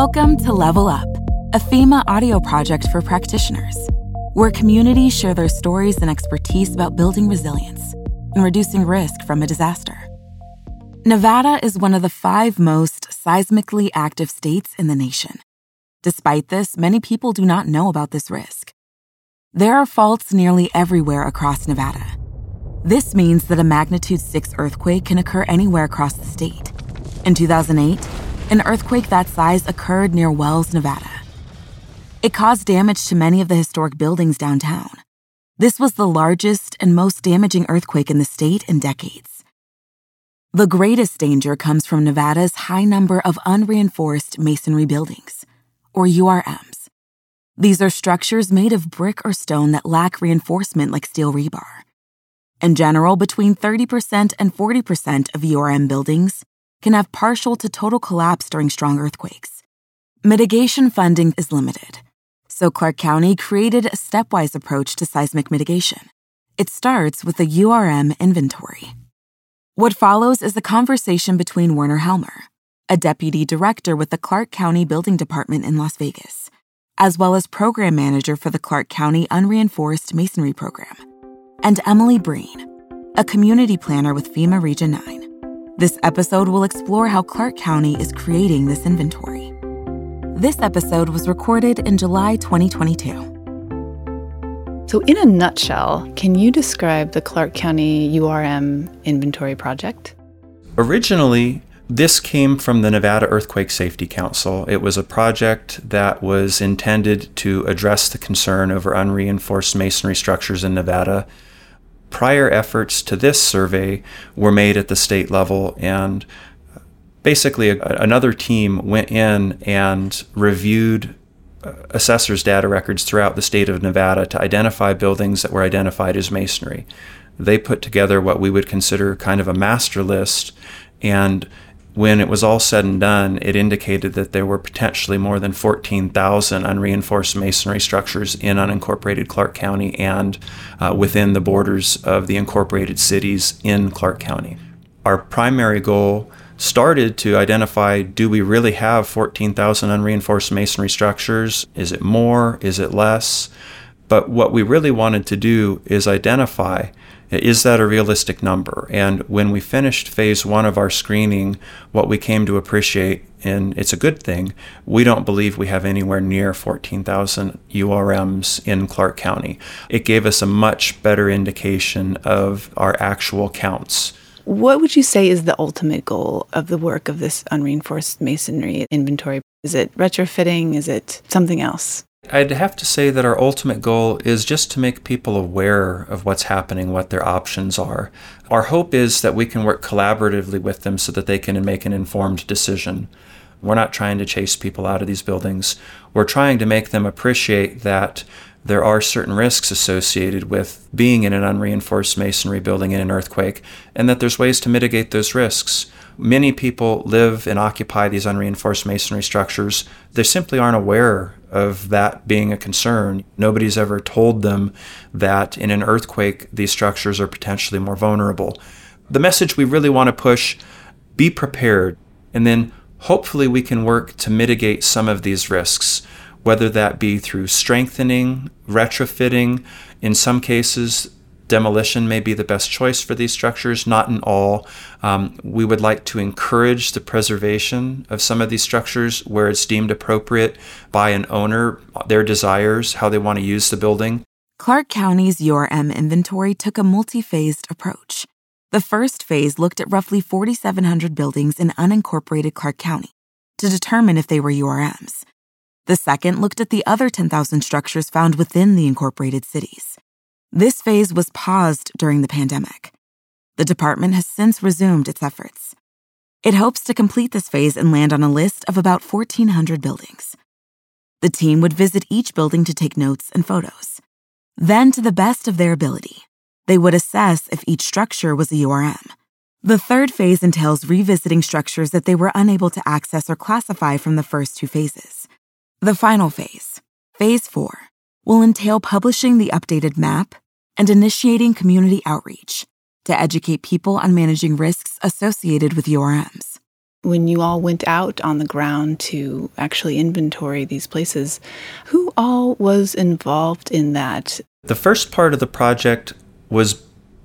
Welcome to Level Up, a FEMA audio project for practitioners, where communities share their stories and expertise about building resilience and reducing risk from a disaster. Nevada is one of the five most seismically active states in the nation. Despite this, many people do not know about this risk. There are faults nearly everywhere across Nevada. This means that a magnitude 6 earthquake can occur anywhere across the state. In 2008, an earthquake that size occurred near Wells, Nevada. It caused damage to many of the historic buildings downtown. This was the largest and most damaging earthquake in the state in decades. The greatest danger comes from Nevada's high number of unreinforced masonry buildings, or URMs. These are structures made of brick or stone that lack reinforcement like steel rebar. In general, between 30% and 40% of URM buildings can have partial to total collapse during strong earthquakes. Mitigation funding is limited, so Clark County created a stepwise approach to seismic mitigation. It starts with a URM inventory. What follows is a conversation between Werner Helmer, a deputy director with the Clark County Building Department in Las Vegas, as well as program manager for the Clark County Unreinforced Masonry Program, and Emily Breen, a community planner with FEMA Region 9. This episode will explore how Clark County is creating this inventory. This episode was recorded in July 2022. So, in a nutshell, can you describe the Clark County URM inventory project? Originally, this came from the Nevada Earthquake Safety Council. It was a project that was intended to address the concern over unreinforced masonry structures in Nevada prior efforts to this survey were made at the state level, and basically a, another team went in and reviewed uh, assessors' data records throughout the state of Nevada to identify buildings that were identified as masonry. They put together what we would consider kind of a master list and when it was all said and done, it indicated that there were potentially more than 14,000 unreinforced masonry structures in unincorporated Clark County and uh, within the borders of the incorporated cities in Clark County. Our primary goal started to identify do we really have 14,000 unreinforced masonry structures? Is it more? Is it less? But what we really wanted to do is identify is that a realistic number? And when we finished phase one of our screening, what we came to appreciate, and it's a good thing, we don't believe we have anywhere near 14,000 URMs in Clark County. It gave us a much better indication of our actual counts. What would you say is the ultimate goal of the work of this unreinforced masonry inventory? Is it retrofitting? Is it something else? I'd have to say that our ultimate goal is just to make people aware of what's happening, what their options are. Our hope is that we can work collaboratively with them so that they can make an informed decision. We're not trying to chase people out of these buildings. We're trying to make them appreciate that there are certain risks associated with being in an unreinforced masonry building in an earthquake, and that there's ways to mitigate those risks. Many people live and occupy these unreinforced masonry structures. They simply aren't aware of that being a concern. Nobody's ever told them that in an earthquake, these structures are potentially more vulnerable. The message we really want to push be prepared, and then hopefully we can work to mitigate some of these risks, whether that be through strengthening, retrofitting. In some cases, demolition may be the best choice for these structures, not in all. Um, we would like to encourage the preservation of some of these structures where it's deemed appropriate by an owner, their desires, how they want to use the building. Clark County's URM inventory took a multi phased approach. The first phase looked at roughly 4,700 buildings in unincorporated Clark County to determine if they were URMs. The second looked at the other 10,000 structures found within the incorporated cities. This phase was paused during the pandemic. The department has since resumed its efforts. It hopes to complete this phase and land on a list of about 1,400 buildings. The team would visit each building to take notes and photos. Then, to the best of their ability, they would assess if each structure was a URM. The third phase entails revisiting structures that they were unable to access or classify from the first two phases. The final phase, Phase 4, will entail publishing the updated map and initiating community outreach to educate people on managing risks associated with URMs. when you all went out on the ground to actually inventory these places, who all was involved in that? The first part of the project was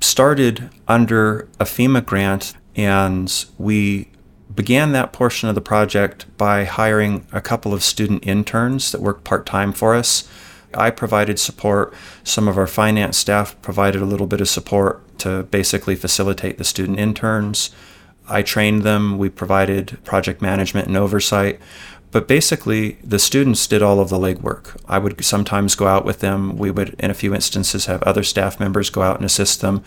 started under a FEMA grant, and we began that portion of the project by hiring a couple of student interns that worked part time for us. I provided support. Some of our finance staff provided a little bit of support to basically facilitate the student interns. I trained them. We provided project management and oversight. But basically, the students did all of the legwork. I would sometimes go out with them. We would, in a few instances, have other staff members go out and assist them.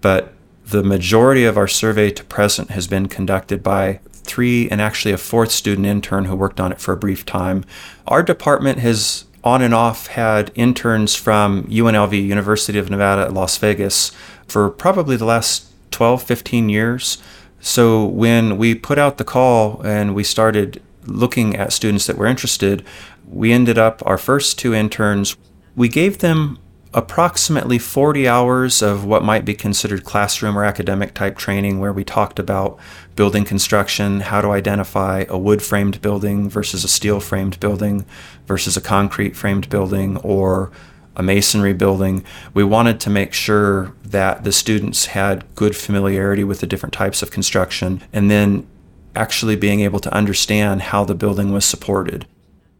But the majority of our survey to present has been conducted by three and actually a fourth student intern who worked on it for a brief time. Our department has on and off had interns from UNLV, University of Nevada at Las Vegas, for probably the last 12, 15 years. So when we put out the call and we started looking at students that were interested, we ended up, our first two interns, we gave them approximately 40 hours of what might be considered classroom or academic type training where we talked about building construction, how to identify a wood framed building versus a steel framed building versus a concrete framed building or a masonry building. We wanted to make sure that the students had good familiarity with the different types of construction and then actually being able to understand how the building was supported.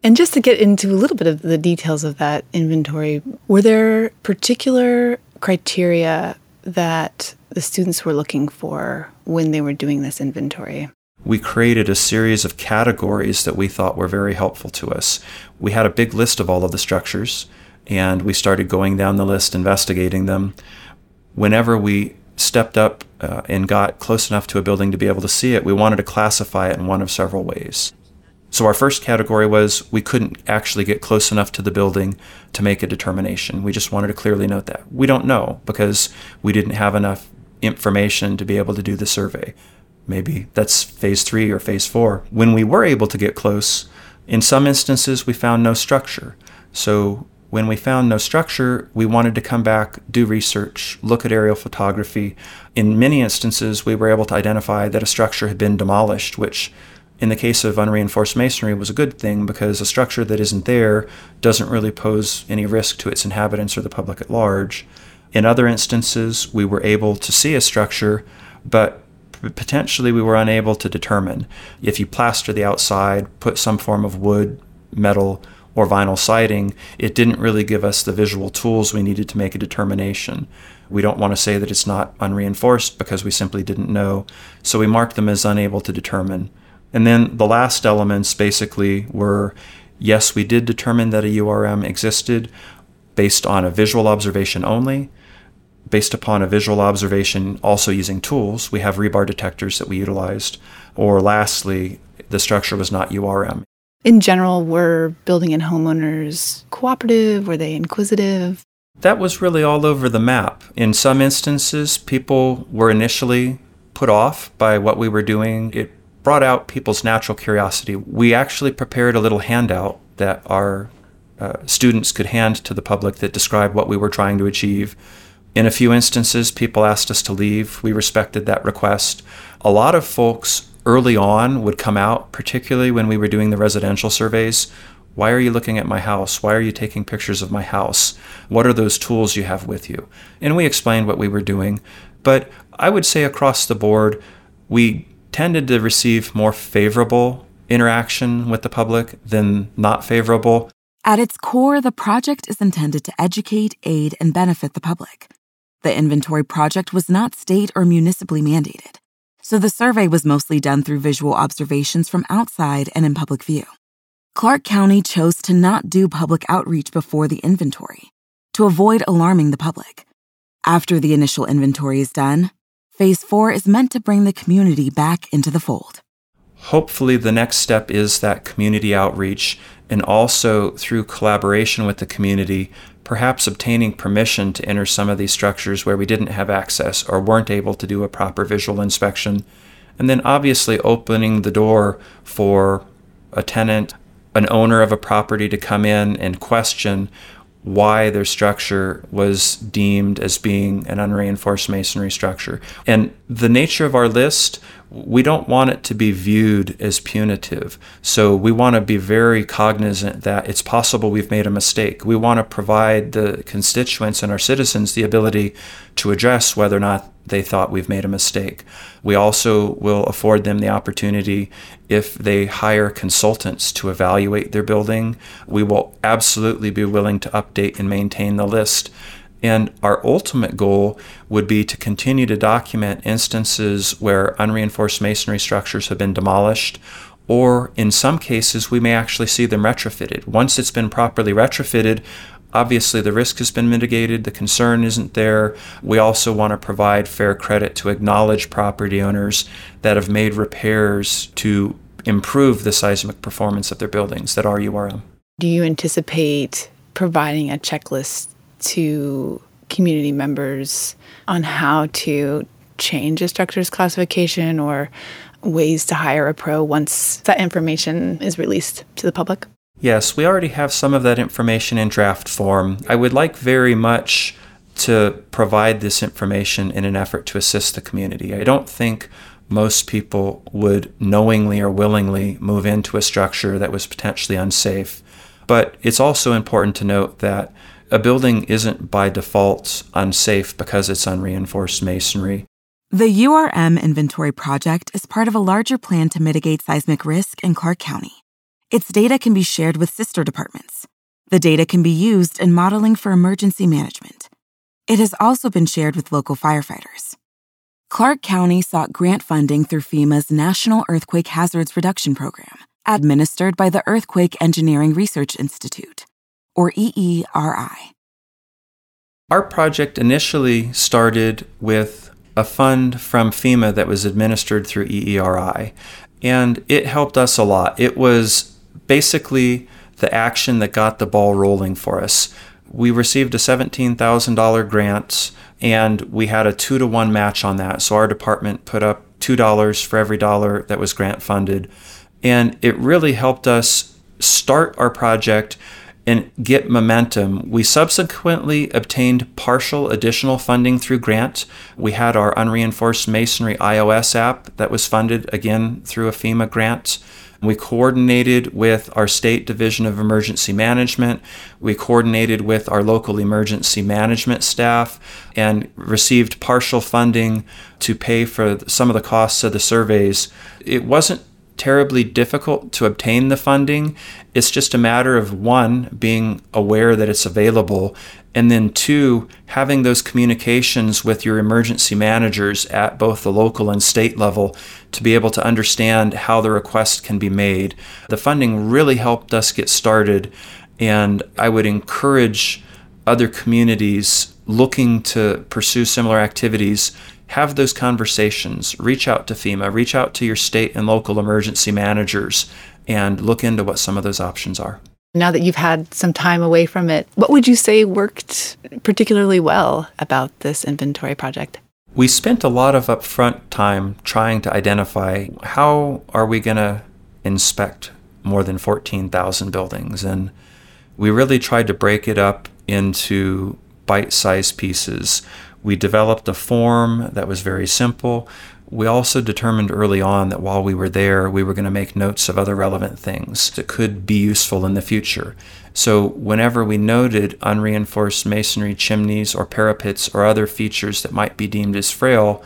And just to get into a little bit of the details of that inventory, were there particular criteria that the students were looking for when they were doing this inventory? We created a series of categories that we thought were very helpful to us. We had a big list of all of the structures, and we started going down the list, investigating them. Whenever we stepped up uh, and got close enough to a building to be able to see it, we wanted to classify it in one of several ways. So our first category was we couldn't actually get close enough to the building to make a determination. We just wanted to clearly note that. We don't know because we didn't have enough information to be able to do the survey. Maybe that's phase three or phase four. When we were able to get close, in some instances we found no structure. So when we found no structure, we wanted to come back, do research, look at aerial photography. In many instances, we were able to identify that a structure had been demolished, which in the case of unreinforced masonry was a good thing because a structure that isn't there doesn't really pose any risk to its inhabitants or the public at large. In other instances, we were able to see a structure, but potentially we were unable to determine. If you plaster the outside, put some form of wood, metal, or vinyl siding, it didn't really give us the visual tools we needed to make a determination. We don't want to say that it's not unreinforced because we simply didn't know, so we marked them as unable to determine. And then the last elements basically were yes, we did determine that a URM existed based on a visual observation only. Based upon a visual observation, also using tools, we have rebar detectors that we utilized. Or lastly, the structure was not URM. In general, were building and homeowners cooperative? Were they inquisitive? That was really all over the map. In some instances, people were initially put off by what we were doing. It brought out people's natural curiosity. We actually prepared a little handout that our uh, students could hand to the public that described what we were trying to achieve. In a few instances, people asked us to leave. We respected that request. A lot of folks early on would come out, particularly when we were doing the residential surveys. Why are you looking at my house? Why are you taking pictures of my house? What are those tools you have with you? And we explained what we were doing. But I would say across the board, we tended to receive more favorable interaction with the public than not favorable. At its core, the project is intended to educate, aid, and benefit the public. The inventory project was not state or municipally mandated, so the survey was mostly done through visual observations from outside and in public view. Clark County chose to not do public outreach before the inventory to avoid alarming the public. After the initial inventory is done, Phase 4 is meant to bring the community back into the fold. Hopefully, the next step is that community outreach and also through collaboration with the community, perhaps obtaining permission to enter some of these structures where we didn't have access or weren't able to do a proper visual inspection. And then obviously opening the door for a tenant, an owner of a property to come in and question why their structure was deemed as being an unreinforced masonry structure. And the nature of our list, we don't want it to be viewed as punitive. So we want to be very cognizant that it's possible we've made a mistake. We want to provide the constituents and our citizens the ability to address whether or not they thought we've made a mistake. We also will afford them the opportunity if they hire consultants to evaluate their building. We will absolutely be willing to update and maintain the list. And our ultimate goal would be to continue to document instances where unreinforced masonry structures have been demolished, or in some cases, we may actually see them retrofitted. Once it's been properly retrofitted, Obviously, the risk has been mitigated, the concern isn't there. We also want to provide fair credit to acknowledge property owners that have made repairs to improve the seismic performance of their buildings that are URM. Do you anticipate providing a checklist to community members on how to change a structure's classification or ways to hire a pro once that information is released to the public? Yes, we already have some of that information in draft form. I would like very much to provide this information in an effort to assist the community. I don't think most people would knowingly or willingly move into a structure that was potentially unsafe. But it's also important to note that a building isn't by default unsafe because it's unreinforced masonry. The URM inventory project is part of a larger plan to mitigate seismic risk in Clark County. Its data can be shared with sister departments. The data can be used in modeling for emergency management. It has also been shared with local firefighters. Clark County sought grant funding through FEMA's National Earthquake Hazards Reduction Program, administered by the Earthquake Engineering Research Institute, or EERI. Our project initially started with a fund from FEMA that was administered through EERI, and it helped us a lot. It was basically the action that got the ball rolling for us. We received a $17,000 grant and we had a two to one match on that. So our department put up $2 for every dollar that was grant funded. And it really helped us start our project and get momentum. We subsequently obtained partial additional funding through grant. We had our unreinforced masonry iOS app that was funded again through a FEMA grant. We coordinated with our state division of emergency management. We coordinated with our local emergency management staff and received partial funding to pay for some of the costs of the surveys. It wasn't terribly difficult to obtain the funding. It's just a matter of one, being aware that it's available, and then two, having those communications with your emergency managers at both the local and state level to be able to understand how the request can be made. The funding really helped us get started, and I would encourage other communities looking to pursue similar activities have those conversations. Reach out to FEMA, reach out to your state and local emergency managers, and look into what some of those options are. Now that you've had some time away from it, what would you say worked particularly well about this inventory project? We spent a lot of upfront time trying to identify how are we going to inspect more than 14,000 buildings and we really tried to break it up into bite-sized pieces we developed a form that was very simple. We also determined early on that while we were there, we were going to make notes of other relevant things that could be useful in the future. So, whenever we noted unreinforced masonry chimneys or parapets or other features that might be deemed as frail,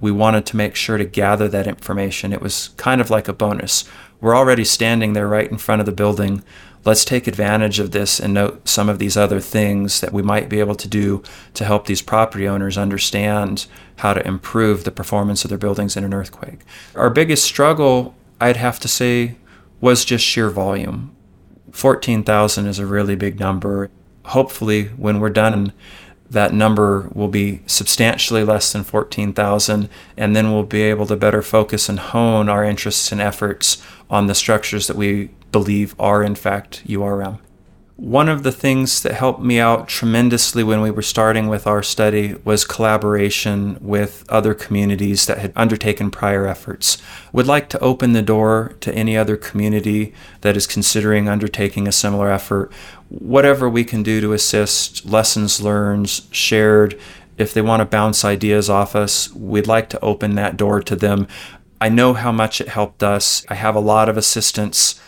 we wanted to make sure to gather that information. It was kind of like a bonus. We're already standing there right in front of the building let's take advantage of this and note some of these other things that we might be able to do to help these property owners understand how to improve the performance of their buildings in an earthquake. Our biggest struggle, I'd have to say, was just sheer volume. 14,000 is a really big number. Hopefully, when we're done, that number will be substantially less than 14,000, and then we'll be able to better focus and hone our interests and efforts on the structures that we believe are in fact URM. One of the things that helped me out tremendously when we were starting with our study was collaboration with other communities that had undertaken prior efforts. Would like to open the door to any other community that is considering undertaking a similar effort. Whatever we can do to assist, lessons learned, shared, if they want to bounce ideas off us, we'd like to open that door to them. I know how much it helped us. I have a lot of assistance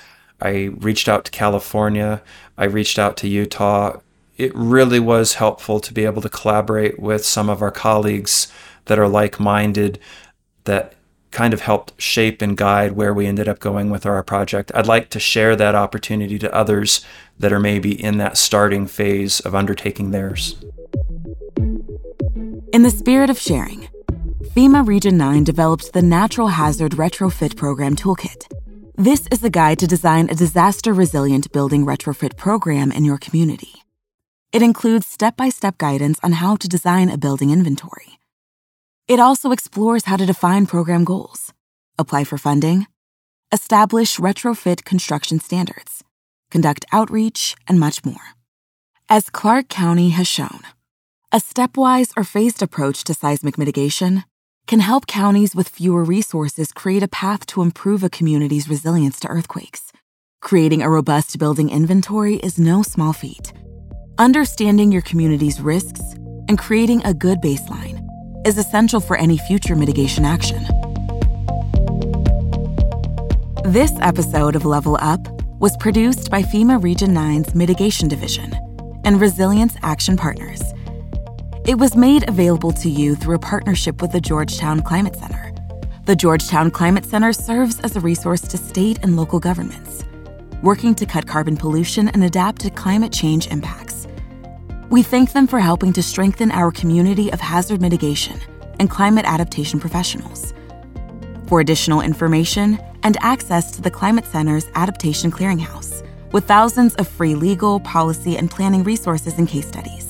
I reached out to California. I reached out to Utah. It really was helpful to be able to collaborate with some of our colleagues that are like minded, that kind of helped shape and guide where we ended up going with our project. I'd like to share that opportunity to others that are maybe in that starting phase of undertaking theirs. In the spirit of sharing, FEMA Region 9 developed the Natural Hazard Retrofit Program Toolkit this is a guide to design a disaster resilient building retrofit program in your community. It includes step by step guidance on how to design a building inventory. It also explores how to define program goals, apply for funding, establish retrofit construction standards, conduct outreach, and much more. As Clark County has shown, a stepwise or phased approach to seismic mitigation can help counties with fewer resources create a path to improve a community's resilience to earthquakes. Creating a robust building inventory is no small feat. Understanding your community's risks and creating a good baseline is essential for any future mitigation action. This episode of Level Up was produced by FEMA Region 9's Mitigation Division and Resilience Action Partners it was made available to you through a partnership with the Georgetown Climate Center. The Georgetown Climate Center serves as a resource to state and local governments, working to cut carbon pollution and adapt to climate change impacts. We thank them for helping to strengthen our community of hazard mitigation and climate adaptation professionals. For additional information and access to the Climate Center's Adaptation Clearinghouse, with thousands of free legal, policy, and planning resources and case studies,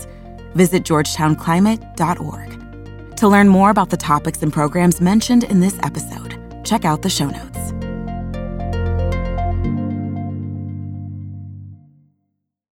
visit georgetownclimate.org. To learn more about the topics and programs mentioned in this episode, check out the show notes.